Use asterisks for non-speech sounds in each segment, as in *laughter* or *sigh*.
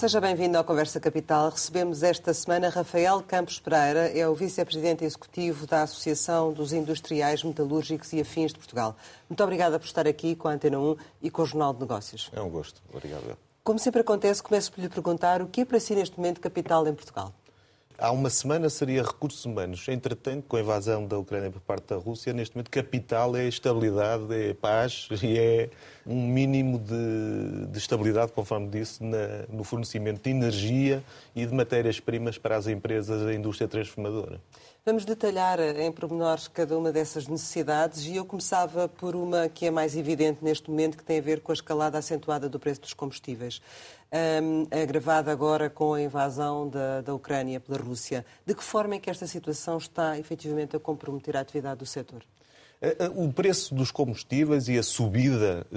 Seja bem-vindo à Conversa Capital. Recebemos esta semana Rafael Campos Pereira, é o vice-presidente executivo da Associação dos Industriais Metalúrgicos e Afins de Portugal. Muito obrigada por estar aqui com a Antena 1 e com o Jornal de Negócios. É um gosto. Obrigado. Como sempre acontece, começo por lhe perguntar o que é para si neste momento capital em Portugal? Há uma semana seria recursos humanos. Entretanto, com a invasão da Ucrânia por parte da Rússia, neste momento capital é estabilidade, é paz *laughs* e é um mínimo de, de estabilidade, conforme disse, na, no fornecimento de energia e de matérias-primas para as empresas da indústria transformadora. Vamos detalhar em pormenores cada uma dessas necessidades e eu começava por uma que é mais evidente neste momento, que tem a ver com a escalada acentuada do preço dos combustíveis, um, agravada agora com a invasão da, da Ucrânia pela Rússia. De que forma é que esta situação está efetivamente a comprometer a atividade do setor? Eh, eh, o preço dos combustíveis e a subida eh,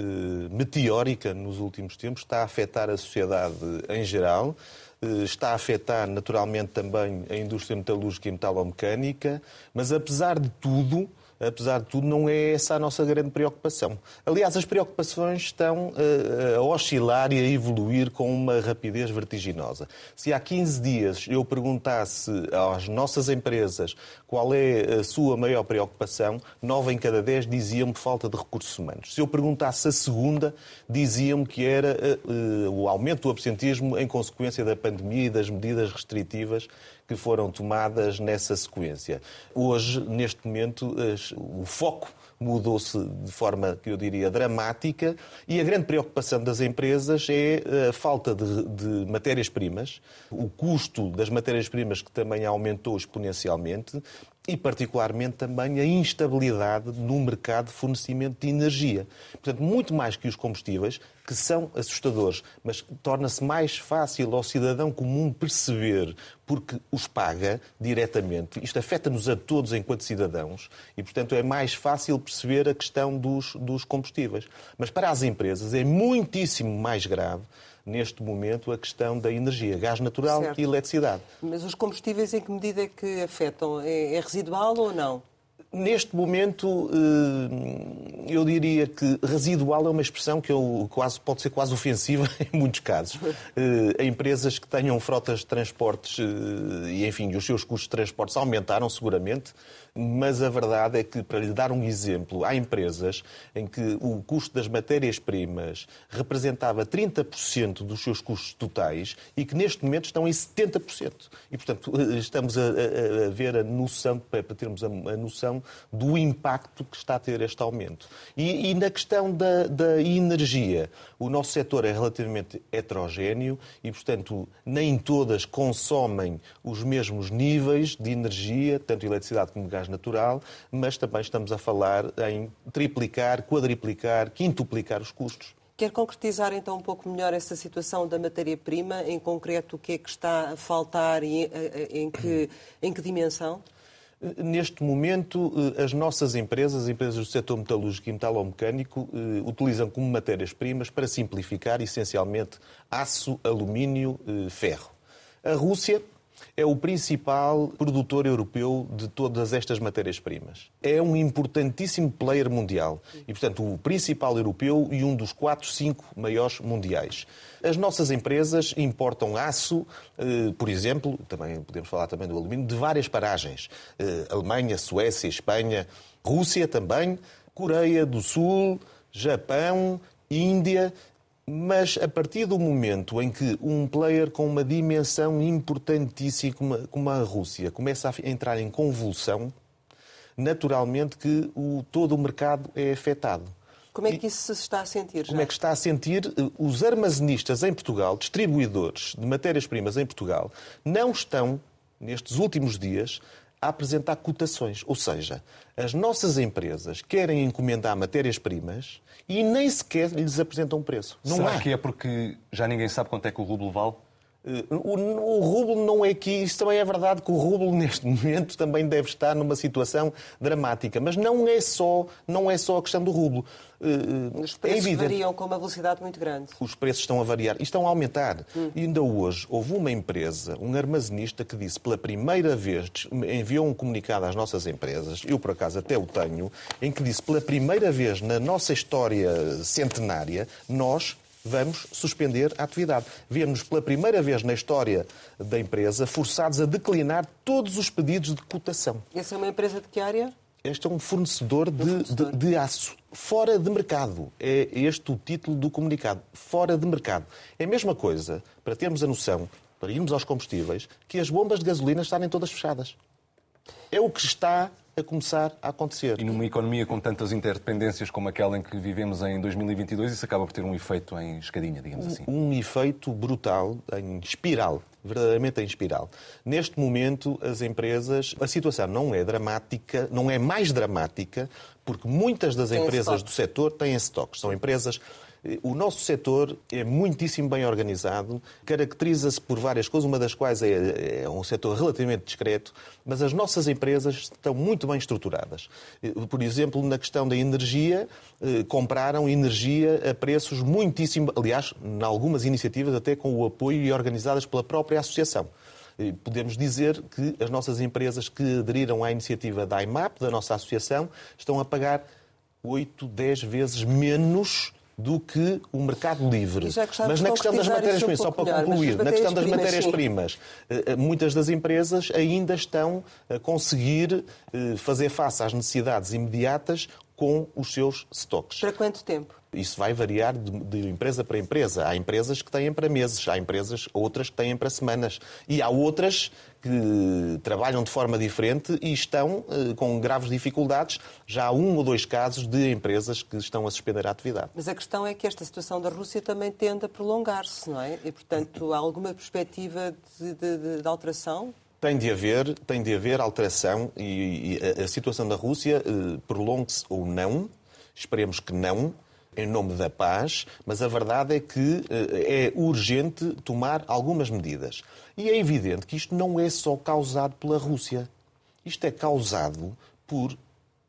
meteórica nos últimos tempos está a afetar a sociedade em geral eh, está a afetar naturalmente também a indústria metalúrgica e metalomecânica, mas apesar de tudo, apesar de tudo, não é essa a nossa grande preocupação. Aliás, as preocupações estão eh, a oscilar e a evoluir com uma rapidez vertiginosa. Se há 15 dias eu perguntasse às nossas empresas qual é a sua maior preocupação, 9 em cada 10 diziam-me falta de recursos humanos. Se eu perguntasse a segunda, diziam-me que era uh, o aumento do absentismo em consequência da pandemia e das medidas restritivas que foram tomadas nessa sequência. Hoje, neste momento, o foco mudou-se de forma, que eu diria, dramática e a grande preocupação das empresas é a falta de, de matérias-primas, o custo das matérias-primas que também aumentou exponencialmente e, particularmente, também a instabilidade no mercado de fornecimento de energia. Portanto, muito mais que os combustíveis, que são assustadores, mas torna-se mais fácil ao cidadão comum perceber, porque os paga diretamente. Isto afeta-nos a todos enquanto cidadãos e, portanto, é mais fácil perceber a questão dos, dos combustíveis. Mas para as empresas é muitíssimo mais grave neste momento a questão da energia, gás natural certo. e eletricidade. Mas os combustíveis em que medida é que afetam? É, é residual ou não? Neste momento, eh, eu diria que residual é uma expressão que eu, quase, pode ser quase ofensiva *laughs* em muitos casos. Eh, empresas que tenham frotas de transportes eh, e, enfim, os seus custos de transportes aumentaram seguramente, mas a verdade é que, para lhe dar um exemplo, há empresas em que o custo das matérias-primas representava 30% dos seus custos totais e que neste momento estão em 70%. E, portanto, estamos a, ver a noção, para termos a, noção do impacto que está a ter este aumento. E, e na questão da, da energia, o nosso setor é relativamente heterogéneo e, portanto, nem todas consomem os mesmos níveis de energia, tanto eletricidade como gás natural, mas também estamos a falar em triplicar, quadriplicar, quintuplicar os custos. Quer concretizar então um pouco melhor essa situação da matéria-prima, em concreto o que é que está a faltar e eh, em que, em que dimensão? Neste momento, eh, as nossas empresas, as empresas do setor metalúrgico e metalomecânico, eh, utilizam como matérias-primas, para simplificar, essencialmente aço, alumínio, ferro. A Rússia é o principal produtor europeu de todas estas matérias-primas. É um importantíssimo player mundial e, portanto, o principal europeu e um dos quatro, cinco maiores mundiais. As nossas empresas importam aço, eh, por exemplo, também podemos falar também do alumínio, de várias paragens. Eh, Alemanha, Suécia, Espanha, Rússia também, Coreia do Sul, Japão, Índia mas a partir do momento em que um player com uma dimensão importantíssima como a Rússia começa a entrar em convulsão, naturalmente que o, todo o mercado é afetado. Como é que isso se está a sentir? Já? Como é que está a sentir? Os armazenistas em Portugal, distribuidores de matérias-primas em Portugal, não estão, nestes últimos dias, a apresentar cotações. Ou seja, as nossas empresas querem encomendar matérias-primas e nem sequer lhes apresentam preço. Não Será há. que é porque já ninguém sabe quanto é que o rublo vale? Eh, o, o rublo não é que isso também é verdade que o rublo neste *laughs* momento também deve estar numa situação dramática, mas não é só não é só a questão do rublo. Eh, Os preços é variam com uma velocidade muito grande. Os preços estão a variar e estão a aumentar. Hum. E ainda hoje houve uma empresa, um armazenista que disse pela primeira vez enviou um comunicado às nossas empresas. Eu por acaso até o tenho, em que disse pela primeira vez na nossa história centenária nós vamos suspender a atividade. Vemos pela primeira vez na história da empresa forçados a declinar todos os pedidos de cotação. Essa é uma empresa de que área? Este é um fornecedor, de, fornecedor. De, de, aço. Fora de mercado. É este o título do comunicado. Fora de mercado. É a mesma coisa, para termos a noção, para irmos aos combustíveis, que as bombas de gasolina estarem todas fechadas. É o que está a começar a acontecer. E numa economia com tantas interdependências como aquela em que vivemos em 2022, isso acaba por ter um efeito em escadinha, digamos assim. Um, um efeito brutal, em espiral, verdadeiramente em espiral. Neste momento, as empresas, a situação não é dramática, não é mais dramática, porque muitas das Tem empresas do setor têm estoques. São empresas o nosso setor é muitíssimo bem organizado, caracteriza-se por várias coisas, uma das quais é, é, um setor relativamente discreto, mas as nossas empresas estão muito bem estruturadas. Por exemplo, na questão da energia, eh, compraram energia a preços muitíssimo, aliás, em algumas iniciativas até com o apoio e organizadas pela própria associação podemos dizer que as nossas empresas que aderiram à iniciativa da IMAP, da nossa associação, estão a pagar 8, 10 vezes menos do que o mercado livre. Mas na questão das matérias-primas, só para concluir, na questão das matérias-primas, eh, eh, muitas das empresas ainda estão a conseguir eh, fazer face às necessidades imediatas com os seus estoques. Para quanto tempo? Isso vai variar de, de, empresa para empresa. Há empresas que têm para meses, há empresas, outras que têm para semanas. E há outras que trabalham de forma diferente e estão eh, com graves dificuldades. Já há um ou dois casos de empresas que estão a suspender a atividade. Mas a questão é que esta situação da Rússia também tende a prolongar-se, não é? E, portanto, há alguma perspectiva de, de, de alteração? Tem de haver, tem de haver alteração e, e a, a, situação da Rússia eh, prolongue-se ou não, esperemos que não, em nome da paz, mas a verdade é que eh, é urgente tomar algumas medidas. E é evidente que isto não é só causado pela Rússia. Isto é causado por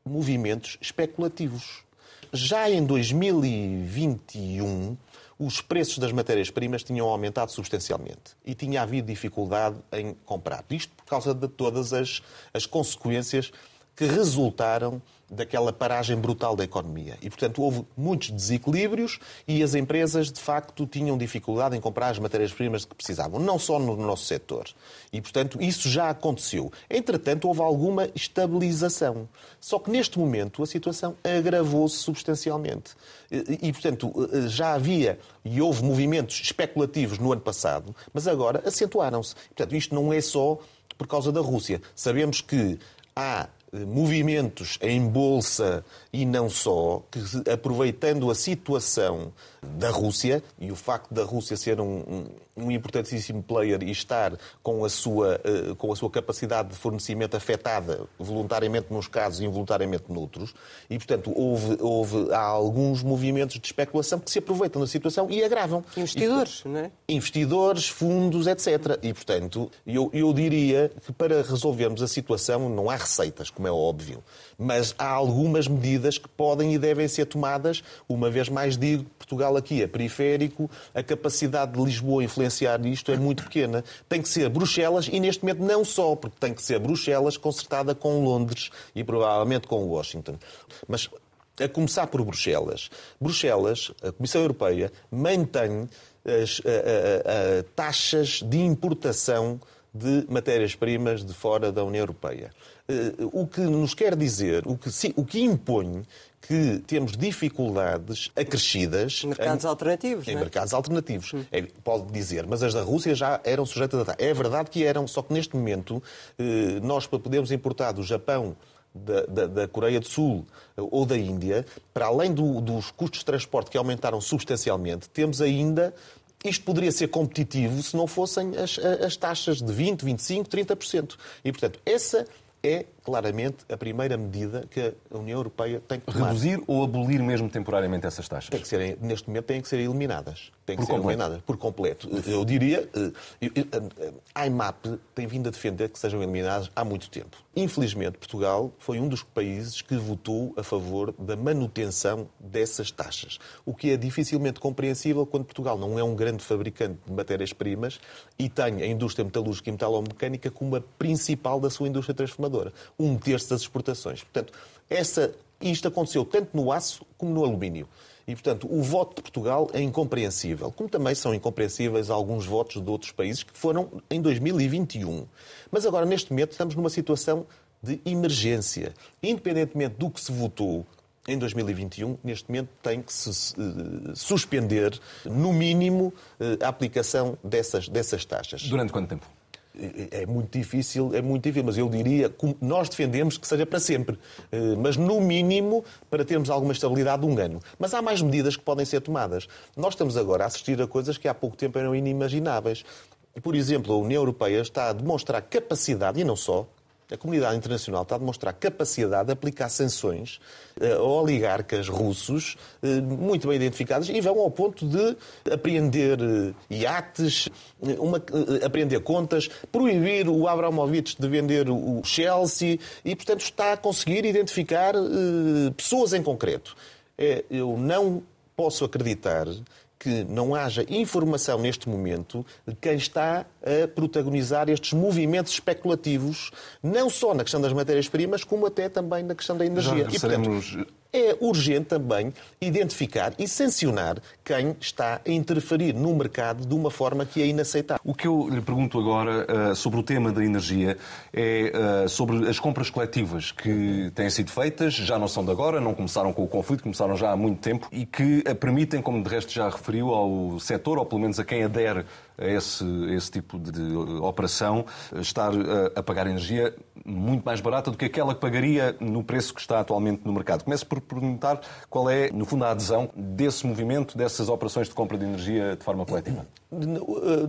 movimentos especulativos. Já em 2021, os preços das matérias-primas tinham aumentado substancialmente e tinha havido dificuldade em comprar. Isto por causa de todas as, as consequências que resultaram daquela paragem brutal da economia. E, portanto, houve muitos desequilíbrios e as empresas, de facto, tinham dificuldade em comprar as matérias-primas que precisavam, não só no nosso setor. E, portanto, isso já aconteceu. Entretanto, houve alguma estabilização. Só que, neste momento, a situação agravou-se substancialmente. E, portanto, já havia e houve movimentos especulativos no ano passado, mas agora acentuaram-se. Portanto, isto não é só por causa da Rússia. Sabemos que há movimentos em bolsa e não só, que aproveitando a situação da Rússia e o facto da Rússia ser um, um, um importantíssimo player e estar com a, sua, uh, com a sua capacidade de fornecimento afetada voluntariamente nos casos e involuntariamente noutros, e portanto houve, houve há alguns movimentos de especulação que se aproveitam da situação e agravam. Investidores, e, não é? Investidores, fundos, etc. E portanto eu, eu diria que para resolvermos a situação não há receitas, como é óbvio, mas há algumas medidas que podem e devem ser tomadas. Uma vez mais digo, Portugal aqui é periférico, a capacidade de Lisboa influenciar nisto é muito pequena. Tem que ser Bruxelas e neste momento não só, porque tem que ser Bruxelas concertada com Londres e provavelmente com Washington. Mas a começar por Bruxelas. Bruxelas, a Comissão Europeia, mantém as a, a, a, taxas de importação de matérias-primas de fora da União Europeia. Eh, o que nos quer dizer, o que, o que impõe que temos dificuldades acrescidas em mercados em, alternativos. Em é? mercados alternativos. Hum. É, pode dizer, mas as da Rússia já eram sujeitas a. É verdade que eram, só que neste momento eh, nós, para podermos importar do Japão da, da, da, Coreia do Sul ou da Índia, para além do, dos custos de transporte que aumentaram substancialmente, temos ainda. Isto poderia ser competitivo se não fossem as, as taxas de 20%, 25%, 30%. E, portanto, essa é claramente a primeira medida que a União Europeia tem que tomar. Reduzir ou abolir mesmo temporariamente essas taxas? Tem que ser, neste momento têm que ser eliminadas. Têm que por ser completo. eliminadas por completo. Eu diria, eh, a IMAP tem vindo a defender que sejam eliminadas há muito tempo. Infelizmente, Portugal foi um dos países que votou a favor da manutenção dessas taxas, o que é dificilmente compreensível quando Portugal não é um grande fabricante de matérias-primas e tem a indústria metalúrgica e metalomecânica como a principal da sua indústria transformadora um terço das exportações. Portanto, essa, isto aconteceu tanto no aço como no alumínio. E, portanto, o voto de Portugal é incompreensível, como também são incompreensíveis alguns votos de outros países que foram em 2021. Mas agora, neste momento, estamos numa situação de emergência. Independentemente do que se votou em 2021, neste momento, tem que se uh, suspender, no mínimo, uh, a aplicação dessas, dessas taxas. Durante quanto tempo? É muito difícil, é muito difícil, mas eu diria que nós defendemos que seja para sempre, eh, mas no mínimo para termos alguma estabilidade de um ano. Mas há mais medidas que podem ser tomadas. Nós estamos agora a assistir a coisas que há pouco tempo eram inimagináveis. Por exemplo, a União Europeia está a demonstrar capacidade, e não só, a comunidade internacional está a demonstrar capacidade de aplicar sanções eh, a oligarcas russos eh, muito bem identificados e vão ao ponto de apreender eh, iates, uma, apreender contas, proibir o Abramovich de vender o Chelsea e, portanto, está a conseguir identificar pessoas em concreto. Eu não posso acreditar que não haja informação neste momento de quem está a protagonizar estes movimentos especulativos, não só na questão das matérias-primas, como até também na questão da energia. Já e, portanto, é urgente também identificar e sancionar quem está a interferir no mercado de uma forma que é inaceitável. O que eu lhe pergunto agora uh, sobre o tema da energia é uh, sobre as compras coletivas que têm sido feitas, já não são de agora, não começaram com o conflito, começaram já há muito tempo e que permitem, como de resto já referiu, ao setor, ou pelo menos a quem adere a esse, esse tipo de operação, estar a, a pagar energia muito mais barata do que aquela que pagaria no preço que está atualmente no mercado. Começo por perguntar qual é, no fundo, a adesão desse movimento, dessas operações de compra de energia de forma coletiva.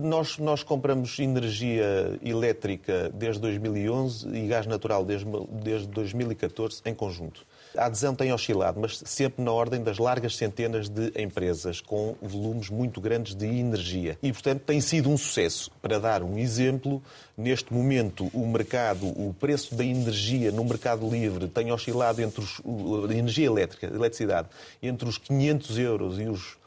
Nós, nós compramos energia elétrica desde 2011 e gás natural desde, desde 2014 em conjunto. A adesão tem oscilado, mas sempre na ordem das largas centenas de empresas com volumes muito grandes de energia. E, portanto, tem sido um sucesso. Para dar um exemplo, neste momento o mercado, o preço da energia no mercado livre tem oscilado entre os, a energia elétrica, a eletricidade, entre os 500 euros e os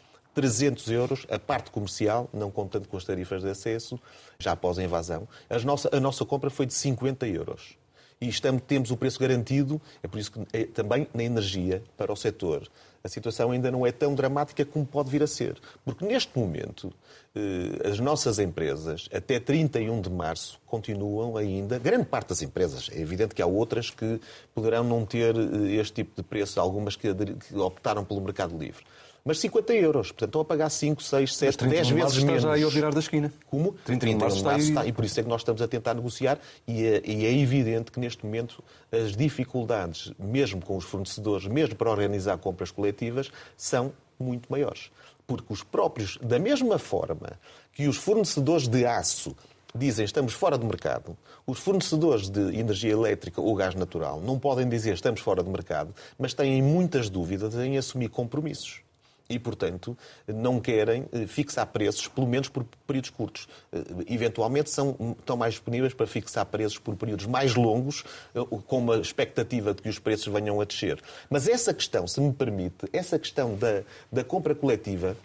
300 euros, a parte comercial, não contando com as tarifas de acesso, já após a invasão. A nossa, a nossa compra foi de 50 euros e estamos, temos o preço garantido, é por isso que é, também na energia para o setor a situação ainda não é tão dramática como pode vir a ser. Porque neste momento eh, as nossas empresas, até 31 de março, continuam ainda, grande parte das empresas, é evidente que há outras que poderão não ter eh, este tipo de preço, algumas que optaram pelo mercado livre mas 50 euros. Portanto, estão a pagar 5, 6, 7, 10 vezes está menos. já aí ao virar da esquina. Como? 31 de março está, aí... está E por isso é que nós estamos a tentar negociar e é, e é evidente que neste momento as dificuldades, mesmo com os fornecedores, mesmo para organizar compras coletivas, são muito maiores. Porque os próprios, da mesma forma que os fornecedores de aço dizem estamos fora do mercado, os fornecedores de energia elétrica ou gás natural não podem dizer estamos fora do mercado, mas têm muitas dúvidas em assumir compromissos e, portanto, não querem eh, fixar preços, pelo menos por períodos curtos. Eh, eventualmente são, estão mais disponíveis para fixar preços por períodos mais longos, eh, com uma expectativa de que os preços venham a descer. Mas essa questão, se me permite, essa questão da, da compra coletiva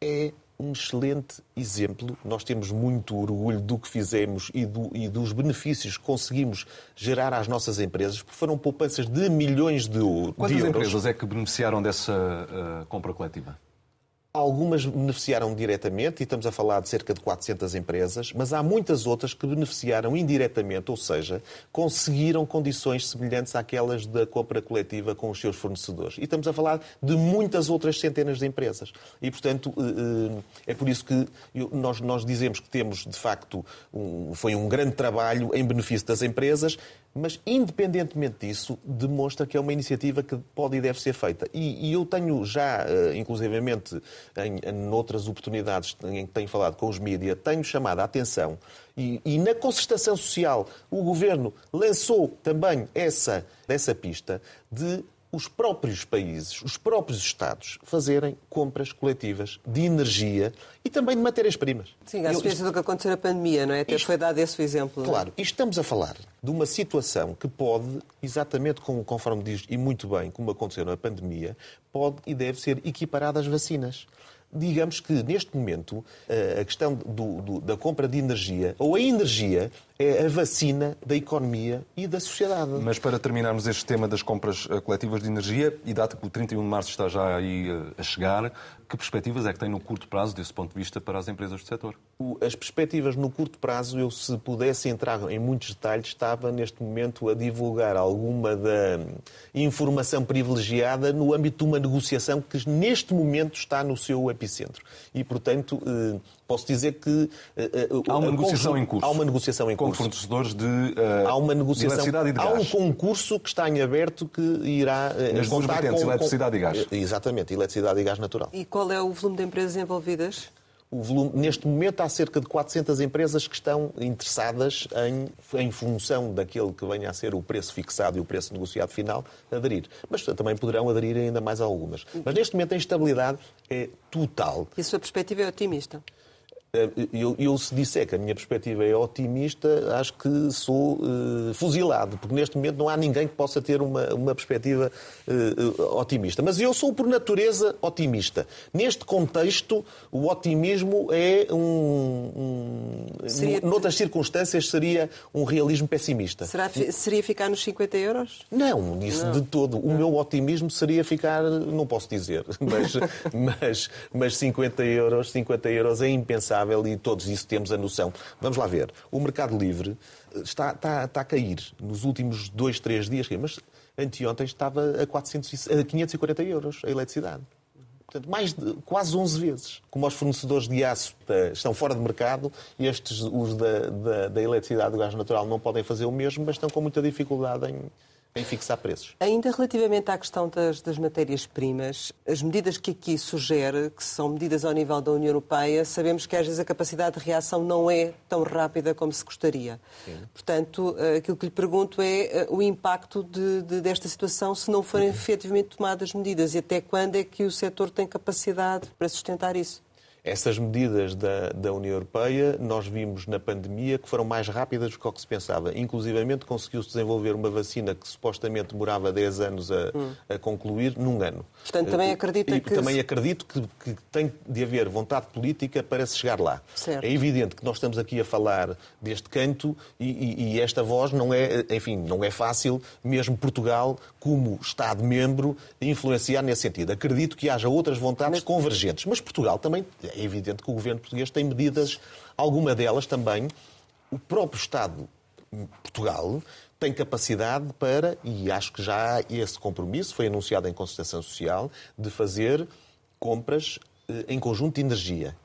é um excelente exemplo. Nós temos muito orgulho do que fizemos e, do, e, dos benefícios que conseguimos gerar às nossas empresas, porque foram poupanças de milhões de, de euros. Quantas empresas é que beneficiaram dessa uh, compra coletiva? Algumas beneficiaram diretamente, e estamos a falar de cerca de 400 empresas, mas há muitas outras que beneficiaram indiretamente, ou seja, conseguiram condições semelhantes àquelas da compra coletiva com os seus fornecedores. E estamos a falar de muitas outras centenas de empresas. E, portanto, eh, eh, é por isso que nós, dizemos que temos, de facto, um, foi um grande trabalho em benefício das empresas, mas, independentemente disso, demonstra que é uma iniciativa que pode e deve ser feita. E, e eu tenho já, uh, inclusivamente, em, em outras oportunidades em que tenho falado com os mídias, tenho chamado a atenção e, e, na concertação social o Governo lançou também essa, essa pista de os próprios países, os próprios Estados, fazerem compras coletivas de energia e também de matérias-primas. Sim, a experiência do que aconteceu na pandemia, não é? Até isto, foi dado esse exemplo. Claro, e estamos a falar de uma situação que pode, exatamente como, conforme diz, e muito bem, como aconteceu na pandemia, pode e deve ser equiparada às vacinas digamos que neste momento eh, a questão do, do, da compra de energia, ou a energia, é a vacina da economia e da sociedade. Mas para terminarmos este tema das compras eh, coletivas de energia, e dado que o 31 de março está já aí eh, a chegar, que perspectivas é que tem no curto prazo, desse ponto de vista, para as empresas do setor? As perspectivas no curto prazo, eu se pudesse entrar em muitos detalhes, estava neste momento a divulgar alguma da informação privilegiada no âmbito de uma negociação que neste momento está no seu epicentro. E, portanto, eh, posso dizer que... Há uma negociação em curso. Há uma negociação em curso com fornecedores de uh, há uma negociação, e de há um concurso que está em aberto que irá uh, Nas duas vertentes, com, eletricidade com, e gás. Exatamente, eletricidade e gás natural. E qual é o volume de empresas envolvidas? Volume, neste momento há cerca de 400 empresas que estão interessadas em, em função daquele que venha a ser o preço fixado e o preço negociado final, aderir. Mas também poderão aderir ainda mais algumas. Mas neste momento a instabilidade é total. E a sua perspectiva é otimista? Eh, eu, eu, se disser que a minha perspectiva é otimista, acho que sou uh, fuzilado, porque neste momento não há ninguém que possa ter uma, uma perspectiva uh, otimista. Mas eu sou, por natureza, otimista. Neste contexto, o otimismo é um. um seria... Noutras circunstâncias, seria um realismo pessimista. Será, seria ficar nos 50 euros? Não, isso não. de todo. O não. meu otimismo seria ficar, não posso dizer, *laughs* mas, mas, mas 50 euros, 50 euros é impensável e todos isso temos a noção. Vamos lá ver. O mercado livre está, está, está a cair nos últimos dois, três dias, mas anteontem estava a, 400, a 540 euros a eletricidade. Portanto, mais de quase 11 vezes. Como os fornecedores de aço eh, estão fora de mercado, estes, os da, da, da eletricidade do gás natural, não podem fazer o mesmo, mas estão com muita dificuldade em, em fixar preços. Ainda relativamente à questão das, das matérias-primas, as medidas que aqui sugere, que são medidas ao nível da União Europeia, sabemos que às vezes a capacidade de reação não é tão rápida como se gostaria. Sim. Portanto, eh, aquilo que lhe pergunto é eh, o impacto de, de, desta situação se não forem *laughs* efetivamente tomadas medidas e até quando é que o setor tem capacidade para sustentar isso. Essas medidas da, da União Europeia, nós vimos na pandemia que foram mais rápidas do que o que se pensava. Inclusivamente conseguiu-se desenvolver uma vacina que supostamente demorava 10 anos a, hum. a concluir num ano. Portanto, também acredita e, que... Também acredito que, que, tem de haver vontade política para se chegar lá. Certo. É evidente que nós estamos aqui a falar deste canto e, e, e esta voz não é, enfim, não é fácil, mesmo Portugal, como Estado-membro, influenciar nesse sentido. Acredito que haja outras vontades mas... convergentes, mas Portugal também é evidente que o governo português tem medidas, alguma delas também, o próprio Estado Portugal tem capacidade para, e acho que já há esse compromisso, foi anunciado em concertação social, de fazer compras eh, em conjunto de energia.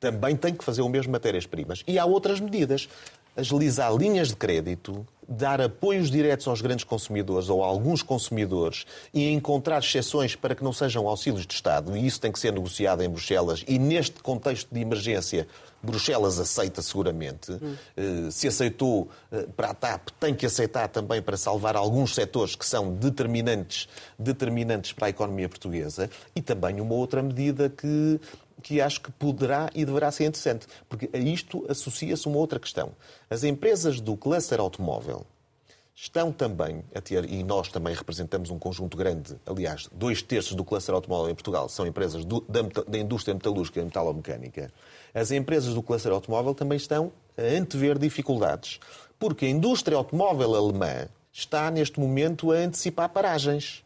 Também tem que fazer o mesmo matérias-primas. E há outras medidas. Agilizar linhas de crédito, dar apoios diretos aos grandes consumidores ou a alguns consumidores e encontrar exceções para que não sejam auxílios de Estado, e isso tem que ser negociado em Bruxelas, e neste contexto de emergência, Bruxelas aceita seguramente. Hum. Se aceitou eh, para a TAP, tem que aceitar também para salvar alguns setores que são determinantes, determinantes para a economia portuguesa. E também uma outra medida que que acho que poderá e deverá ser interessante, porque a isto associa-se uma outra questão. As empresas do cluster automóvel estão também a ter, e nós também representamos um conjunto grande, aliás, dois terços do cluster automóvel em Portugal são empresas do, da, da indústria metalúrgica e metalomecânica. As empresas do cluster automóvel também estão a antever dificuldades, porque a indústria automóvel alemã está neste momento a antecipar paragens.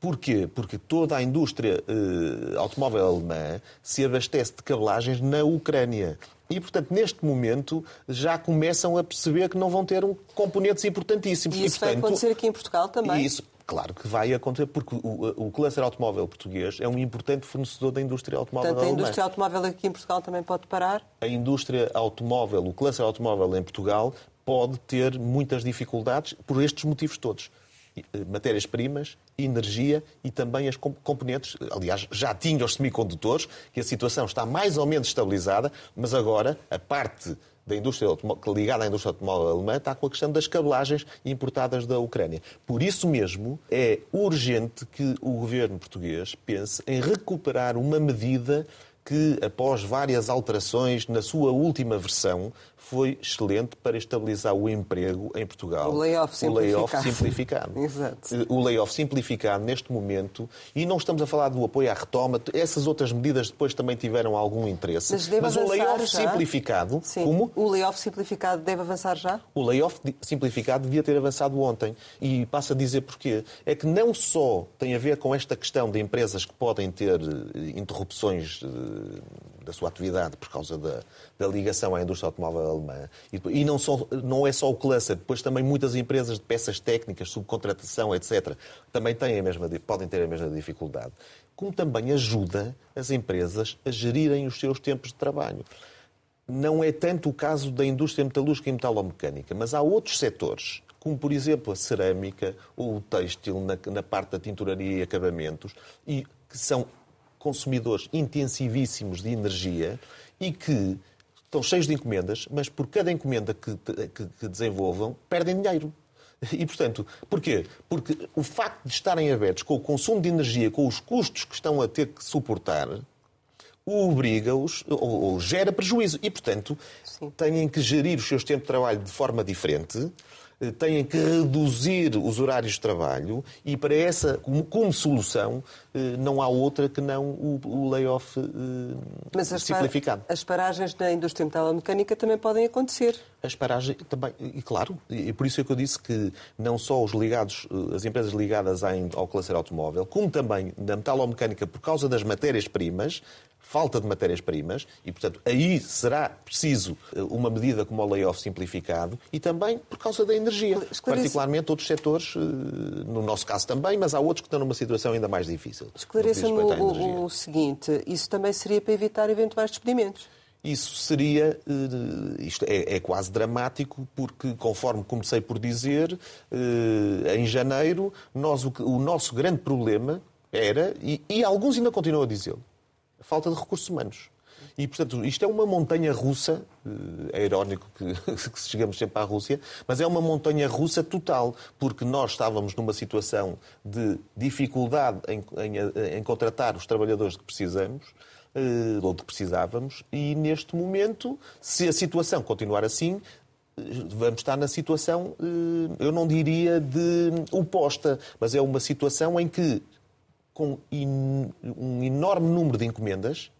Porquê? Porque toda a indústria eh, automóvel alemã se abastece de cabelagens na Ucrânia. E, portanto, neste momento já começam a perceber que não vão ter um, componentes importantíssimos. E isso e, portanto, vai acontecer aqui em Portugal também? Isso, Claro que vai acontecer, porque o, o cluster automóvel português é um importante fornecedor da indústria automóvel Portanto, a indústria automóvel aqui em Portugal também pode parar? A indústria automóvel, o cluster automóvel em Portugal, pode ter muitas dificuldades por estes motivos todos. Eh, matérias-primas, energia e também as componentes. Aliás, já tinha os semicondutores, que a situação está mais ou menos estabilizada, mas agora a parte da indústria ligada à indústria automóvel alemã está com a questão das cabelagens importadas da Ucrânia. Por isso mesmo, é urgente que o governo português pense em recuperar uma medida que, após várias alterações, na sua última versão, foi excelente para estabilizar o emprego em Portugal. O layoff simplificado. O layoff simplificado. *laughs* Exato. O layoff simplificado neste momento, e não estamos a falar do apoio à retoma, essas outras medidas depois também tiveram algum interesse. Mas, Mas o layoff já? simplificado, Sim. como? O layoff simplificado deve avançar já? O layoff simplificado devia ter avançado ontem. E passo a dizer porquê. É que não só tem a ver com esta questão de empresas que podem ter eh, interrupções eh, da sua atividade por causa da, da ligação à indústria automóvel alemã. E, e não, só, não é só o cluster, depois também muitas empresas de peças técnicas, subcontratação, etc., também têm a mesma, podem ter a mesma dificuldade. Como também ajuda as empresas a gerirem os seus tempos de trabalho. Não é tanto o caso da indústria metalúrgica e metalomecânica, mas há outros setores, como por exemplo a cerâmica ou o têxtil na, na parte da tinturaria e acabamentos, e que são consumidores intensivíssimos de energia e que estão cheios de encomendas, mas por cada encomenda que, que, que desenvolvam, perdem dinheiro. E, portanto, porquê? Porque o facto de estarem abertos com o consumo de energia, com os custos que estão a ter que suportar, obriga-os ou, ou, gera prejuízo. E, portanto, Sim. têm que gerir os seus tempos de trabalho de forma diferente têm que reduzir os horários de trabalho e para essa, como, como solução, eh, não há outra que não o, o layoff eh, Mas as simplificado. As paragens na indústria metalomecânica também podem acontecer. As paragens também, e claro, e por isso é que eu disse que não só os ligados, as empresas ligadas ao cluster automóvel, como também na metalomecânica, por causa das matérias-primas, falta de matérias-primas e, portanto, aí será preciso eh, uma medida como o layoff simplificado e também por causa da energia. Particularmente outros setores, eh, no nosso caso também, mas há outros que estão numa situação ainda mais difícil. Esclareça-me o, o seguinte, isso também seria para evitar eventuais despedimentos? Isso seria, eh, isto é, é, quase dramático, porque, conforme comecei por dizer, em janeiro, nós, o, o nosso grande problema era, e, e alguns ainda continuam a dizê-lo, falta de recursos humanos. E, portanto, isto é uma montanha russa, eh, é irónico que, *laughs* que, chegamos sempre à Rússia, mas é uma montanha russa total, porque nós estávamos numa situação de dificuldade em, em, em contratar os trabalhadores que precisamos, eh, ou que precisávamos, e neste momento, se a situação continuar assim, eh, vamos estar na situação, eu não diria de oposta, mas é uma situação em que com um enorme número de encomendas,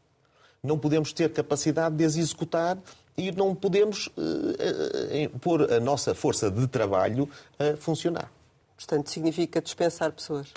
não podemos ter capacidade de as executar e não podemos uh, uh, pôr a nossa força de trabalho a funcionar. Portanto, significa dispensar pessoas?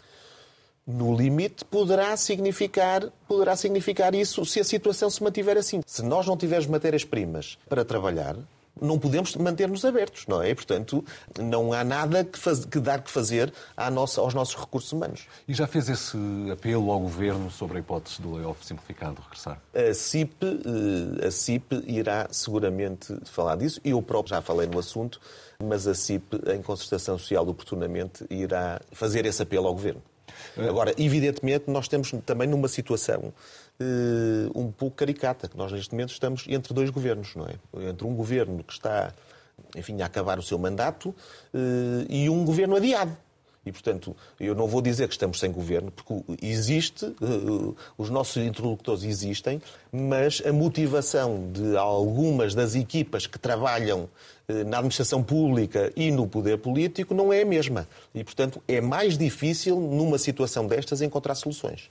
No limite, poderá significar, poderá significar isso se a situação se mantiver assim. Se nós não tivermos matérias-primas para trabalhar, não podemos manter-nos abertos, não é? E, portanto, não há nada que, faz, que dar que fazer nossa, aos nossos recursos humanos. E já fez esse apelo ao Governo sobre a hipótese do layoff simplificado regressar? A CIP, eh, a CIP irá seguramente falar disso. Eu próprio já falei no assunto, mas a CIP, em concertação social oportunamente, irá fazer esse apelo ao Governo. É. Agora, evidentemente, nós estamos também numa situação um pouco caricata, que nós neste momento estamos entre dois governos, não é? Entre um governo que está, enfim, a acabar o seu mandato uh, e um governo adiado. E, portanto, eu não vou dizer que estamos sem governo, porque existe, uh, os nossos interlocutores existem, mas a motivação de algumas das equipas que trabalham uh, na administração pública e no poder político não é a mesma. E, portanto, é mais difícil, numa situação destas, encontrar soluções.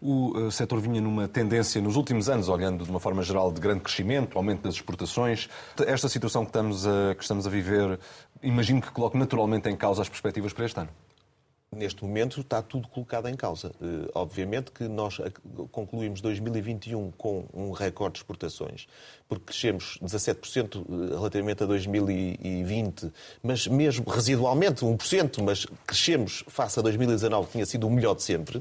O uh, setor vinha numa tendência, nos últimos anos, olhando de uma forma geral, de grande crescimento, aumento das exportações. Esta situação que estamos a, que estamos a viver, imagino que coloque naturalmente em causa as perspectivas para este ano. Neste momento está tudo colocado em causa. Eh, obviamente que nós concluímos 2021 com um recorde de exportações, porque crescemos 17% eh, relativamente a 2020, mas mesmo residualmente 1%, mas crescemos face a 2019, que tinha sido o melhor de sempre.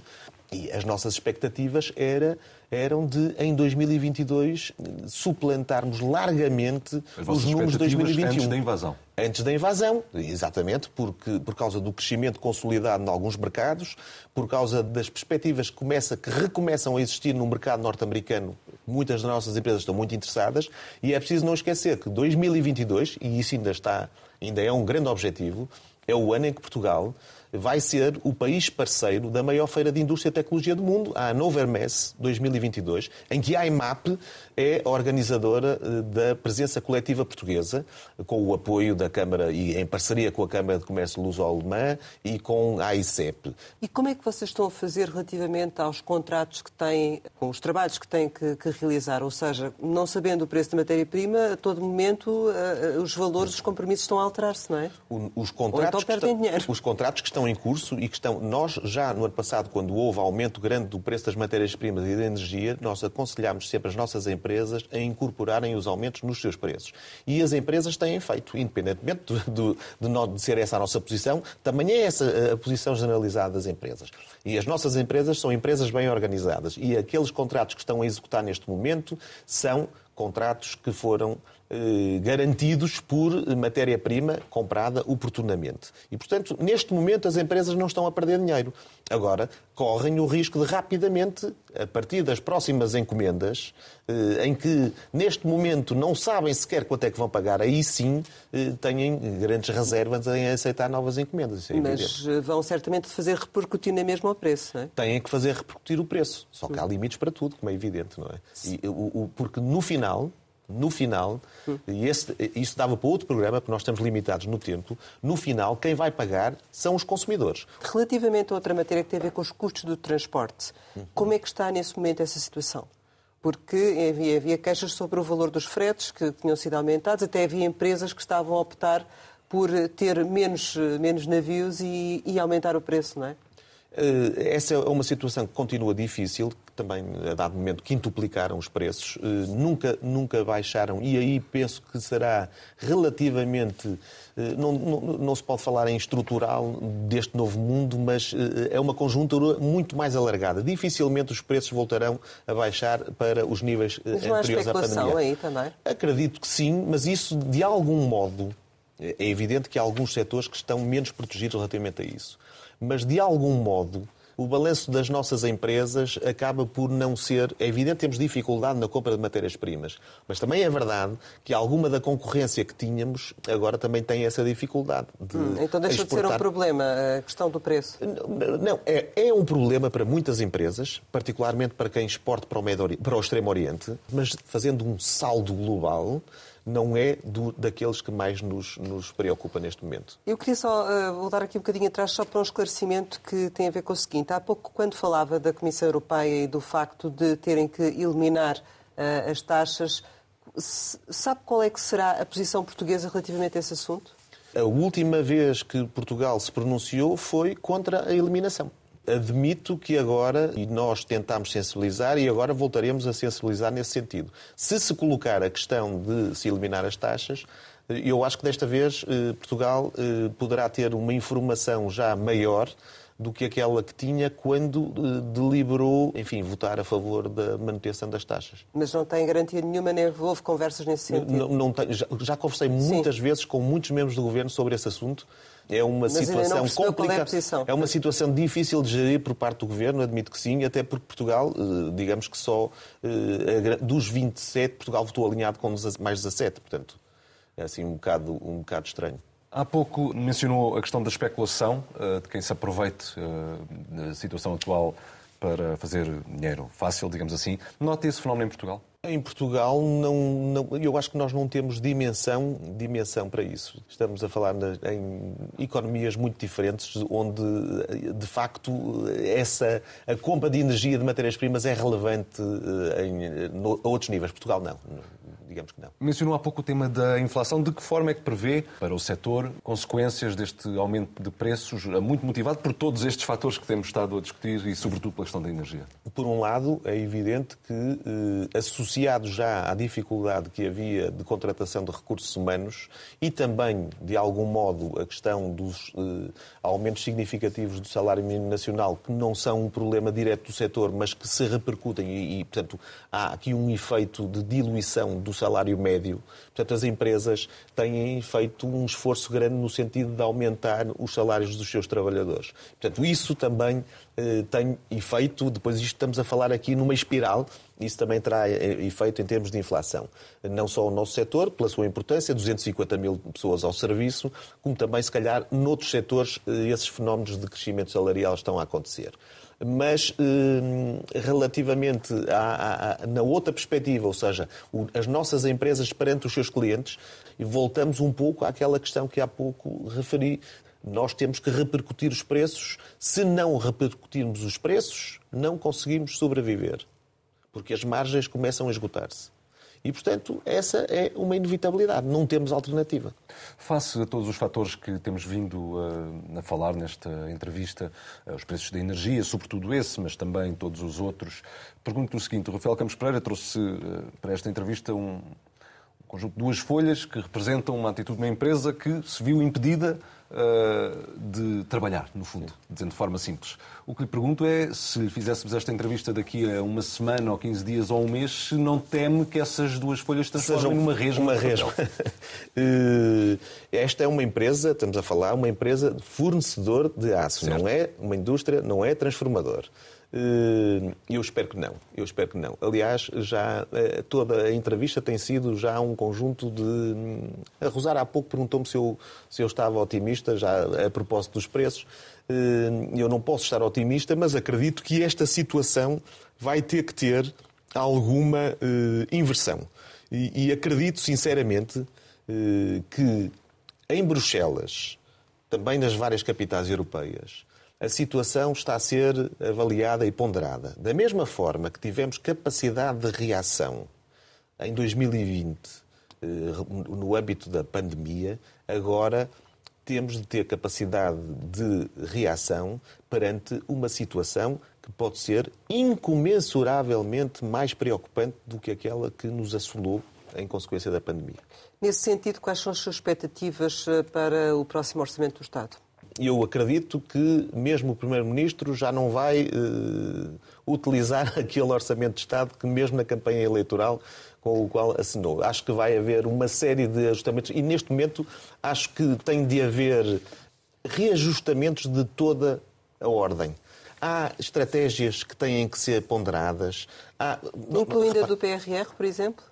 E as nossas expectativas era, eram de, em 2022, suplantarmos largamente os números de 2021. Antes da invasão. Antes da invasão, exatamente, porque, por causa do crescimento consolidado em alguns mercados, por causa das perspectivas que, começa, que recomeçam a existir no mercado norte-americano, muitas das nossas empresas estão muito interessadas, e é preciso não esquecer que 2022, e isso ainda está, ainda é um grande objetivo, é o ano em que Portugal vai ser o país parceiro da maior feira de indústria e tecnologia do mundo, a Hannover Messe 2022, em que a IMAP é a organizadora eh, da presença coletiva portuguesa, com o apoio da Câmara e em parceria com a Câmara de Comércio Luso-Alemã e com a AICEP. E como é que vocês estão a fazer relativamente aos contratos que têm, com os trabalhos que têm que, que realizar? Ou seja, não sabendo o preço da matéria-prima, a todo momento uh, os valores, os compromissos estão a alterar-se, não é? Os contratos, então perdem dinheiro. os contratos que estão em curso e que estão. Nós, já no ano passado, quando houve aumento grande do preço das matérias-primas e da energia, nós aconselhámos sempre as nossas empresas a incorporarem os aumentos nos seus preços. E as empresas têm feito, independentemente de, de, de ser essa a nossa posição, também é essa a posição generalizada das empresas. E as nossas empresas são empresas bem organizadas. E aqueles contratos que estão a executar neste momento são contratos que foram eh, garantidos por matéria-prima comprada oportunamente. E, portanto, neste momento as empresas não estão a perder dinheiro. Agora, correm o risco de rapidamente, a partir das próximas encomendas, eh, em que neste momento não sabem sequer quanto é que vão pagar, aí sim eh, têm grandes reservas em aceitar novas encomendas. É Mas vão certamente fazer repercutir na mesma o preço, não é? Têm que fazer repercutir o preço. Só que há limites para tudo, como é evidente, não é? E, o, o, porque no final, no final, e esse, isso dava para outro programa, porque nós estamos limitados no tempo, no final, quem vai pagar são os consumidores. Relativamente a outra matéria que tem a ver com os custos do transporte, como é que está nesse momento essa situação? Porque havia, havia queixas sobre o valor dos fretes que tinham sido aumentados, até havia empresas que estavam a optar por ter menos, menos navios e, e aumentar o preço, não é? Eh, essa é uma situação que continua difícil, também a dado momento quintuplicaram os preços, eh, nunca, nunca baixaram e aí penso que será relativamente, eh, não, não, não, se pode falar em estrutural deste novo mundo, mas é uma conjuntura muito mais alargada. Dificilmente os preços voltarão a baixar para os níveis mas anteriores à pandemia. aí também? Acredito que sim, mas isso de algum modo é evidente que há alguns setores que estão menos protegidos relativamente a isso mas de algum modo o balanço das nossas empresas acaba por não ser. É evidente que temos dificuldade na compra de matérias-primas, mas também é verdade que alguma da concorrência que tínhamos agora também tem essa dificuldade. De hum, então deixa exportar... de ser um problema a questão do preço? Não, é, é um problema para muitas empresas, particularmente para quem exporta para o, Medio, para o Extremo Oriente, mas fazendo um saldo global não é do, daqueles que mais nos, nos, preocupa neste momento. Eu queria só uh, voltar aqui um bocadinho atrás, só para um esclarecimento que tem a ver com o seguinte. Há pouco, quando falava da Comissão Europeia e do facto de terem que eliminar uh, as taxas, sabe qual é que será a posição portuguesa relativamente a esse assunto? A última vez que Portugal se pronunciou foi contra a eliminação admito que agora, e nós tentámos sensibilizar, e agora voltaremos a sensibilizar nesse sentido. Se se colocar a questão de se eliminar as taxas, eu acho que desta vez eh, Portugal eh, poderá ter uma informação já maior do que aquela que tinha quando eh, deliberou, enfim, votar a favor da manutenção das taxas. Mas não tem garantia nenhuma, nem houve conversas nesse sentido? Não, não tem, já, já, conversei muitas Sim. vezes com muitos membros do Governo sobre esse assunto é uma Mas situação é complicada. É, é, uma situação difícil de gerir por parte do governo, admito que sim, até porque Portugal, eh, digamos que só eh, dos 27, Portugal votou alinhado com mais 17, portanto, é assim um bocado, um bocado estranho. Há pouco mencionou a questão da especulação, eh, de quem se aproveite da situação atual para fazer dinheiro fácil, digamos assim. Nota esse fenómeno em Portugal? Em Portugal, não, não, eu acho que nós não temos dimensão, dimensão para isso. Estamos a falar em economias muito diferentes, onde, de facto, essa, a compra de energia de matérias-primas é relevante eh, em, no, a outros níveis. Portugal, não digamos que não. Mencionou há pouco o tema da inflação. De que forma é que prevê para o setor consequências deste aumento de preços, muito motivado por todos estes fatores que temos estado a discutir e, sobretudo, pela questão da energia? Por um lado, é evidente que, eh, associado já à dificuldade que havia de contratação de recursos humanos e também, de algum modo, a questão dos eh, aumentos significativos do salário mínimo nacional, que não são um problema direto do setor, mas que se repercutem e, e portanto, há aqui um efeito de diluição do salário médio. Portanto, as empresas têm feito um esforço grande no sentido de aumentar os salários dos seus trabalhadores. Portanto, isso também eh, tem efeito, depois isto estamos a falar aqui numa espiral, isso também terá eh, efeito em termos de inflação. Não só o nosso setor, pela sua importância, 250 mil pessoas ao serviço, como também, se calhar, noutros setores, eh, esses fenómenos de crescimento salarial estão a acontecer. Mas relativamente à, à, na outra perspectiva, ou seja, as nossas empresas perante os seus clientes, voltamos um pouco àquela questão que há pouco referi nós temos que repercutir os preços. Se não repercutirmos os preços, não conseguimos sobreviver, porque as margens começam a esgotar-se. E, portanto, essa é uma inevitabilidade. Não temos alternativa. Face a todos os fatores que temos vindo a, uh, a falar nesta entrevista, uh, os preços da energia, sobretudo esse, mas também todos os outros, pergunto o seguinte: o Rafael Campos Pereira trouxe uh, para esta entrevista um, conjunto de duas folhas que representam uma atitude de uma empresa que se viu impedida eh, de trabalhar, no fundo, dizendo de forma simples. O que lhe pergunto é se lhe fizéssemos esta entrevista daqui a uma semana, ou 15 dias, ou um mês, se não teme que essas duas folhas se transformem numa resma. Uma resma. *laughs* Eh, esta é uma empresa, estamos a falar, uma empresa fornecedor de aço, certo. não é uma indústria, não é transformador. Eh, eu espero que não. Eu espero que não. Aliás, já eh, toda a entrevista tem sido já um conjunto de. Hum, a Rosar há pouco perguntou-me se eu, se eu estava otimista, já a propósito dos preços. Eh, eu não posso estar otimista, mas acredito que esta situação vai ter que ter alguma inversão. E, e acredito, sinceramente, que em Bruxelas, também nas várias capitais europeias, a situação está a ser avaliada e ponderada. Da mesma forma que tivemos capacidade de reação em 2020 eh, no âmbito da pandemia, agora temos de ter capacidade de reação perante uma situação que pode ser incomensuravelmente mais preocupante do que aquela que nos assolou em consequência da pandemia. Nesse sentido, quais são as suas expectativas eh, para o próximo Orçamento do Estado? Eu acredito que mesmo o Primeiro-Ministro já não vai uh, utilizar *laughs* aquele orçamento de Estado que mesmo na campanha eleitoral com o qual assinou. Acho que vai haver uma série de ajustamentos e neste momento acho que tem de haver reajustamentos de toda a ordem. Há estratégias que têm que ser ponderadas. Há... Incluindo a do PRR, por exemplo?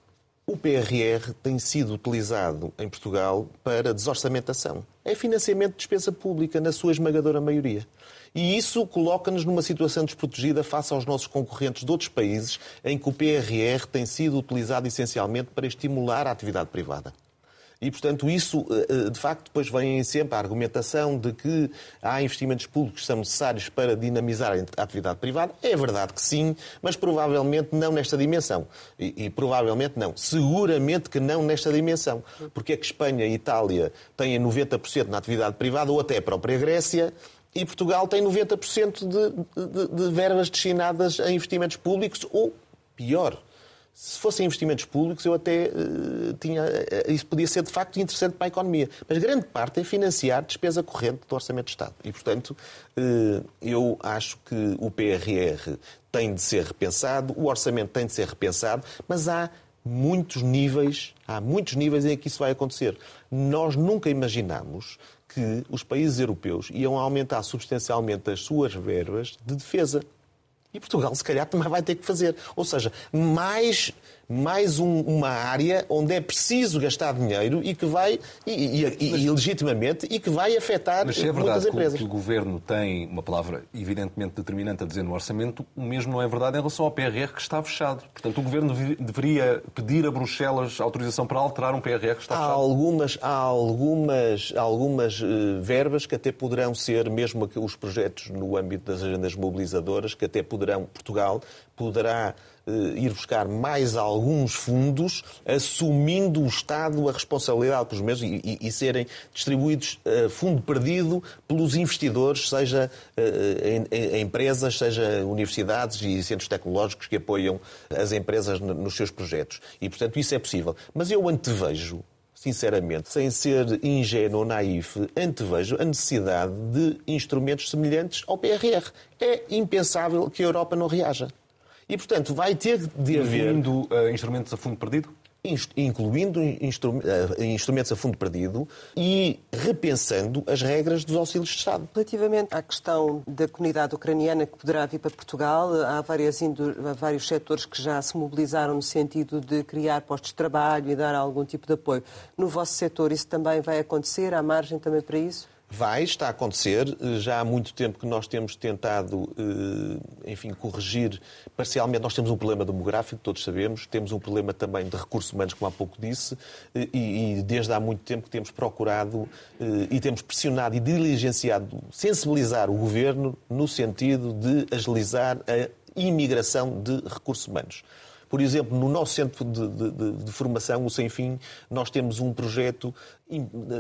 O PRR tem sido utilizado em Portugal para desorçamentação. É financiamento de despesa pública, na sua esmagadora maioria. E isso coloca-nos numa situação desprotegida face aos nossos concorrentes de outros países, em que o PRR tem sido utilizado essencialmente para estimular a atividade privada. E, portanto, isso, eh, eh, de facto, depois vem sempre a argumentação de que há investimentos públicos que são necessários para dinamizar a atividade privada. É verdade que sim, mas provavelmente não nesta dimensão. E, e provavelmente não. Seguramente que não nesta dimensão. Porque é que Espanha e Itália têm 90% na atividade privada, ou até a própria Grécia, e Portugal tem 90% de, de, de verbas destinadas a investimentos públicos, ou pior, se fossem investimentos públicos, eu até uh, tinha. Uh, isso podia ser de facto interessante para a economia. Mas grande parte é financiar despesa corrente do Orçamento de Estado. E, portanto, uh, eu acho que o PRR tem de ser repensado, o orçamento tem de ser repensado, mas há muitos níveis, há muitos níveis em que isso vai acontecer. Nós nunca imaginámos que os países europeus iam aumentar substancialmente as suas verbas de defesa. E Portugal, se calhar, também vai ter que fazer. Ou seja, mais, mais um, uma área onde é preciso gastar dinheiro e que vai, e, e, e, e legitimamente, e que vai afetar Mas se é verdade empresas. que o Governo tem uma palavra evidentemente determinante a dizer no orçamento, o mesmo não é verdade em relação ao PRR que está fechado. Portanto, o Governo deveria pedir a Bruxelas autorização para alterar um PRR que está há fechado. Algumas, há algumas, algumas uh, verbas que até poderão ser, mesmo os projetos no âmbito das agendas mobilizadoras, que até poderão, Portugal poderá ir buscar mais alguns fundos, assumindo o Estado a responsabilidade pelos mesmos e, e, e serem distribuídos uh, fundo perdido pelos investidores, seja uh, em, em, empresas, seja universidades e centros tecnológicos que apoiam as empresas nos seus projetos. E, portanto, isso é possível. Mas eu antevejo sinceramente, sem ser ingênuo ou naif, antevejo a necessidade de instrumentos semelhantes ao PRR. É impensável que a Europa não reaja. E, portanto, vai ter de haver. Incluindo uh, instrumentos a fundo perdido? incluindo eh, instrumentos a fundo perdido e repensando as regras dos auxílios de Estado. Relativamente à questão da comunidade ucraniana que poderá vir para Portugal, há, várias, há vários setores que já se mobilizaram no sentido de criar postos de trabalho e dar algum tipo de apoio. No vosso setor isso também vai acontecer? Há margem também para isso? Vai, está a acontecer. Já há muito tempo que nós temos tentado, eh, enfim, corrigir parcialmente. Nós temos um problema demográfico, todos sabemos. Temos um problema também de recursos humanos, como há pouco disse. Eh, e, desde há muito tempo que temos procurado eh, e temos pressionado e diligenciado, sensibilizar o governo no sentido de agilizar a imigração de recursos humanos. Por exemplo, no nosso centro de, de, de, formação, o Sem Fim, nós temos um projeto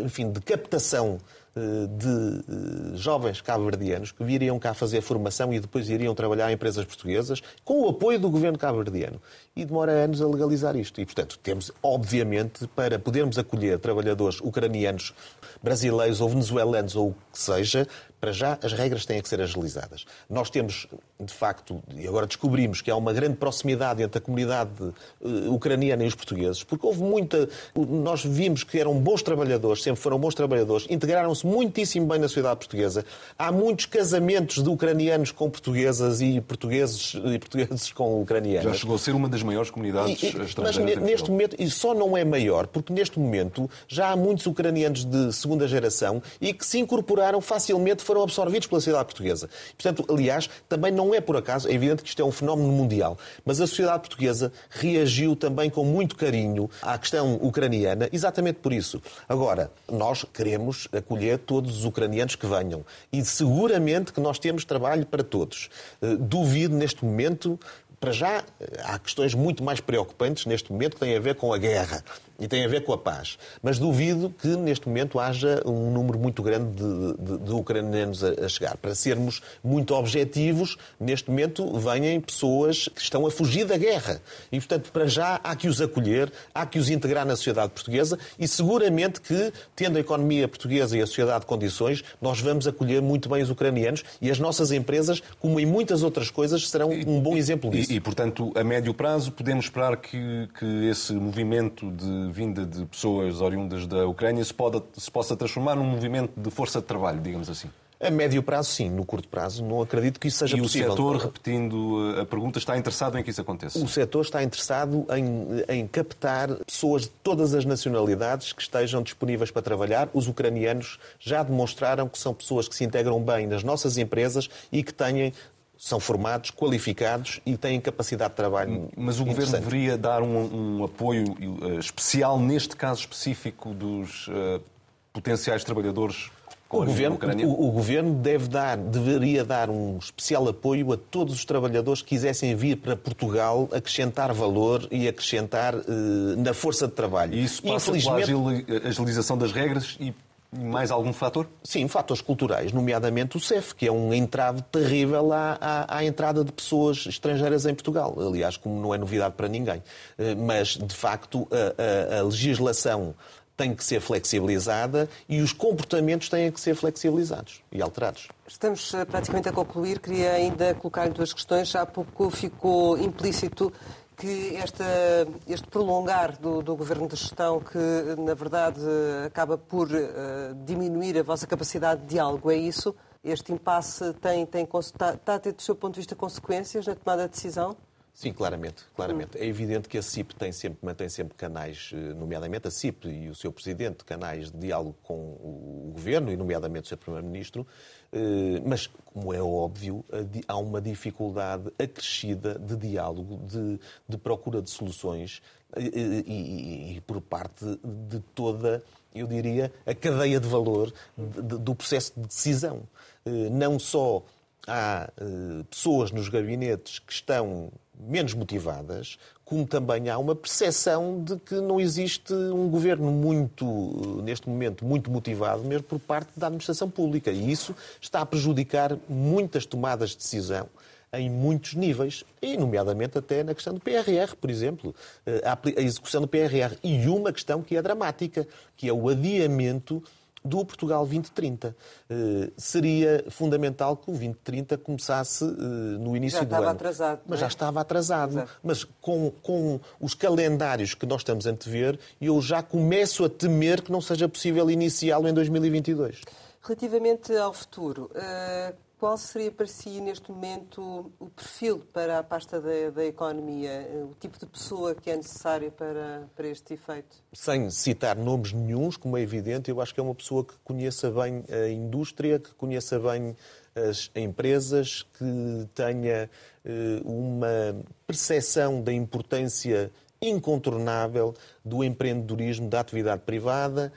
enfim, de captação eh, de eh, jovens cabo-verdianos que viriam cá fazer formação e depois iriam trabalhar em empresas portuguesas com o apoio do governo cabo-verdiano. E demora anos a legalizar isto. E, portanto, temos, obviamente, para podermos acolher trabalhadores ucranianos, brasileiros ou venezuelanos ou o que seja, para já as regras têm que ser agilizadas. Nós temos, de facto, e agora descobrimos que há uma grande proximidade entre a comunidade uh, ucraniana e os portugueses, porque houve muita. Nós vimos que eram bons trabalhadores, sempre foram bons trabalhadores, integraram-se muitíssimo bem na sociedade portuguesa. Há muitos casamentos de ucranianos com portuguesas e portugueses, e portugueses com ucranianos. Já chegou a ser uma das maiores comunidades e, estrangeiras. Mas neste momento, e só não é maior, porque neste momento já há muitos ucranianos de segunda geração e que se incorporaram facilmente foram absorvidos pela sociedade portuguesa. Portanto, aliás, também não é por acaso, é evidente que isto é um fenómeno mundial, mas a sociedade portuguesa reagiu também com muito carinho à questão ucraniana, exatamente por isso. Agora, nós queremos acolher todos os ucranianos que venham e seguramente que nós temos trabalho para todos. Eh, duvido neste momento para já, há questões muito mais preocupantes neste momento que têm a ver com a guerra e tem a ver com a paz. Mas duvido que neste momento haja um número muito grande de, de, de ucranianos a, a, chegar. Para sermos muito objetivos, neste momento vêm pessoas que estão a fugir da guerra. E, portanto, para já há que os acolher, há que os integrar na sociedade portuguesa e seguramente que, tendo a economia portuguesa e a sociedade de condições, nós vamos acolher muito bem os ucranianos e as nossas empresas, como em muitas outras coisas, serão um bom exemplo disso. E, e portanto, a médio prazo, podemos esperar que, que esse movimento de vinda de pessoas oriundas da Ucrânia se, pode, se possa transformar num movimento de força de trabalho, digamos assim? A médio prazo, sim. No curto prazo, não acredito que isso seja e possível. E o setor, repetindo a pergunta, está interessado em que isso aconteça? O setor está interessado em, em captar pessoas de todas as nacionalidades que estejam disponíveis para trabalhar. Os ucranianos já demonstraram que são pessoas que se integram bem nas nossas empresas e que têm são formados, qualificados e têm capacidade de trabalho. Mas o Governo deveria dar um, um apoio uh, especial, neste caso específico, dos uh, potenciais trabalhadores o governo, o, o governo, deve dar, deveria dar um especial apoio a todos os trabalhadores que quisessem vir para Portugal acrescentar valor e acrescentar uh, na força de trabalho. E isso passa Infelizmente... pela agilização das regras e mais algum fator? Sim, fatores culturais, nomeadamente o CEF, que é um entrave terrível à, à, à, entrada de pessoas estrangeiras em Portugal. Aliás, como não é novidade para ninguém. Eh, mas, de facto, a, a, a legislação tem que ser flexibilizada e os comportamentos têm que ser flexibilizados e alterados. Estamos eh, praticamente a concluir. Queria ainda colocar duas questões. Há pouco ficou implícito que esta, este prolongar do, do, governo de gestão, que na verdade acaba por uh, diminuir a vossa capacidade de diálogo, é isso? Este impasse tem, tem, está, está a ter, do seu ponto de vista, consequências na tomada de decisão? Sim, claramente, claramente. É evidente que a CIP tem sempre, mantém sempre canais, eh, nomeadamente a CIP e o seu presidente, canais de diálogo com o governo e nomeadamente o seu primeiro-ministro, mas, como é óbvio, há uma dificuldade acrescida de diálogo, de, de procura de soluções e, e, e, por parte de toda, eu diria, a cadeia de valor de, do processo de decisão. Eh, não só há pessoas nos gabinetes que estão menos motivadas, como também há uma percepção de que não existe um governo muito, neste momento, muito motivado, mesmo por parte da administração pública. E isso está a prejudicar muitas tomadas de decisão em muitos níveis, e nomeadamente até na questão do PRR, por exemplo, a execução do PRR. E uma questão que é dramática, que é o adiamento do Portugal 2030. Uh, seria fundamental que o 2030 começasse uh, no início já do estava ano. Atrasado, Mas é? já estava atrasado. Exato. Mas com, com os calendários que nós estamos a antever, eu já começo a temer que não seja possível iniciá-lo em 2022. Relativamente ao futuro, uh, qual seria para si, neste momento, o perfil para a pasta da, da economia? O tipo de pessoa que é necessário para, para este efeito? Sem citar nomes nenhums, como é evidente, eu acho que é uma pessoa que conheça bem a indústria, que conheça bem as empresas, que tenha uh, uma percepção da importância incontornável do empreendedorismo, da atividade privada,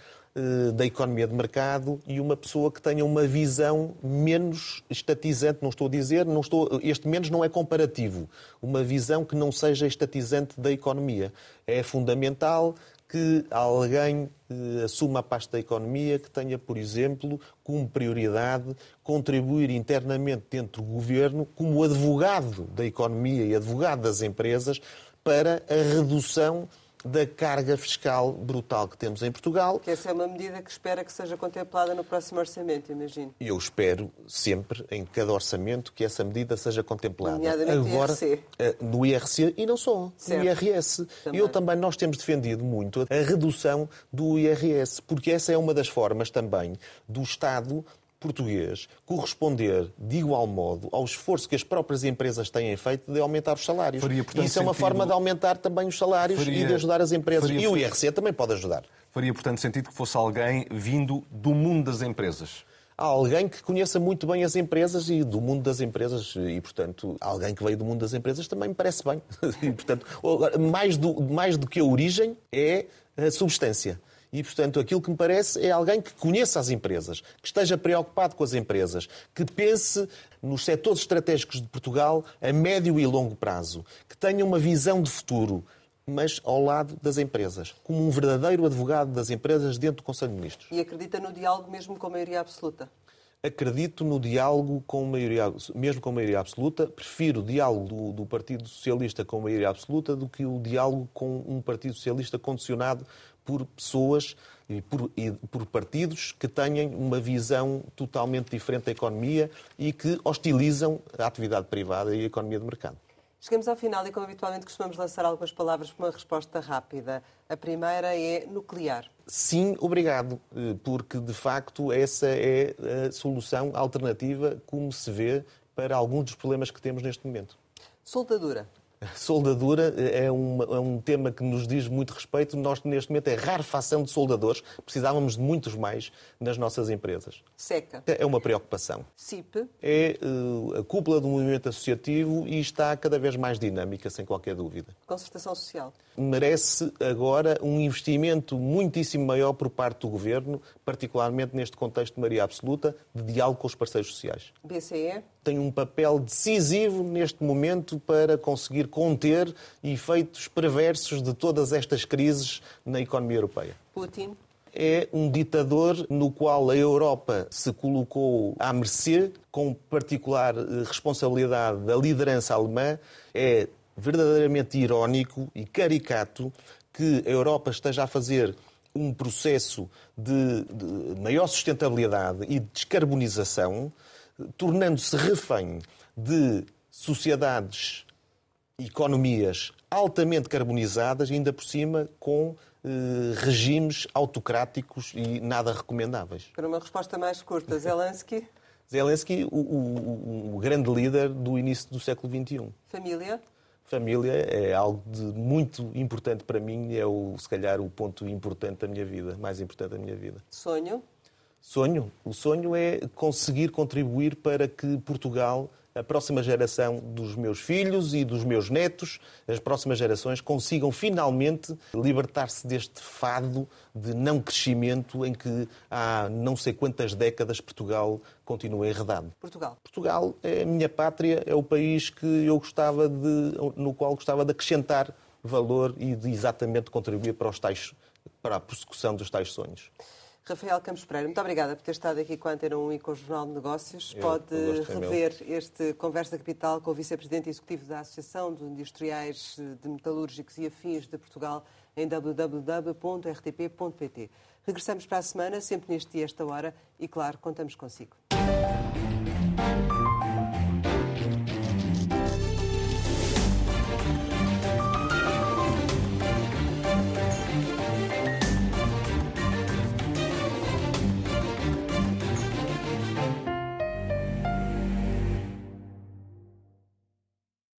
da economia de mercado e uma pessoa que tenha uma visão menos estatizante, não estou a dizer, não estou, este menos não é comparativo, uma visão que não seja estatizante da economia. É fundamental que alguém eh, assuma a pasta da economia, que tenha, por exemplo, como prioridade contribuir internamente dentro do governo como advogado da economia e advogado das empresas para a redução da carga fiscal brutal que temos em Portugal. Que essa é uma medida que espera que seja contemplada no próximo orçamento, imagino. Eu espero sempre, em cada orçamento, que essa medida seja contemplada. Nomeadamente Agora, no IRC. No IRC e não só, Certo. no IRS. Também. Eu também, nós temos defendido muito a redução do IRS, porque essa é uma das formas também do Estado português corresponder de igual modo ao esforço que as próprias empresas têm feito de aumentar os salários. Faria, e portanto, isso é uma sentido- forma de aumentar também os salários Faria- e de ajudar as empresas. faria, E o IRC também pode ajudar. Faria, portanto, sentido que fosse alguém vindo do mundo das empresas. Alguém que conheça muito bem as empresas e do mundo das empresas e, portanto, alguém que veio do mundo das empresas também me parece bem. *laughs* E, portanto, mais do, mais do que a origem é a substância. E, portanto, aquilo que me parece é alguém que conheça as empresas, que esteja preocupado com as empresas, que pense nos setores estratégicos de Portugal a médio e longo prazo, que tenha uma visão de futuro, mas ao lado das empresas, como um verdadeiro advogado das empresas dentro do Conselho de Ministros. E acredita no diálogo mesmo com a maioria absoluta? Acredito no diálogo com maioria, mesmo com maioria absoluta. Prefiro o diálogo do, do Partido Socialista com maioria absoluta do que o diálogo com um Partido Socialista condicionado por pessoas e por, e por partidos que tenham uma visão totalmente diferente da economia e que hostilizam a atividade privada e a economia de mercado. Chegamos ao final e, como habitualmente, costumamos lançar algumas palavras para uma resposta rápida. A primeira é nuclear. Sim, obrigado, eh, porque de facto essa é a solução alternativa, como se vê, para alguns dos problemas que temos neste momento. Soldadura. Soldadura é um, é um tema que nos diz muito respeito. Nós, neste momento, é rarefação de soldadores. Precisávamos de muitos mais nas nossas empresas. Seca. É uma preocupação. CIP. É eh, a cúpula do movimento associativo e está cada vez mais dinâmica, sem qualquer dúvida. Concertação social. Merece agora um investimento muitíssimo maior por parte do Governo, particularmente neste contexto de maioria absoluta, de diálogo com os parceiros sociais BCE. tem um papel decisivo neste momento para conseguir conter efeitos perversos de todas estas crises na economia europeia. Putin. É um ditador no qual a Europa se colocou à mercê, com particular eh, responsabilidade da liderança alemã. É verdadeiramente irónico e caricato que a Europa esteja a fazer um processo de, de maior sustentabilidade e de descarbonização, tornando-se refém de sociedades, economias altamente carbonizadas, ainda por cima com eh, regimes autocráticos e nada recomendáveis. Para uma resposta mais curta, *laughs* Zelensky. Zelensky, o, o- o grande líder do início do século XXI. Família. Família é algo de muito importante para mim, é o, se calhar o ponto importante da minha vida, mais importante da minha vida. Sonho. Sonho. O sonho é conseguir contribuir para que Portugal, a próxima geração dos meus filhos e dos meus netos, as próximas gerações, consigam finalmente libertar-se deste fado de não crescimento em que há não sei quantas décadas Portugal continua enredado. Portugal. Portugal é a minha pátria, é o país que eu gostava de, no qual gostava de acrescentar valor e de exatamente contribuir para, os tais, para a persecução dos tais sonhos. Rafael Campos Pereira, muito obrigada por ter estado aqui com a Antena 1 e com o Jornal de Negócios. Eu, Pode é meu. rever este Conversa Capital com o Vice-Presidente Executivo da Associação de Industriais de Metalúrgicos e Afins de Portugal em www.rtp.pt. Regressamos para a semana, sempre neste dia, esta hora, e claro, contamos consigo.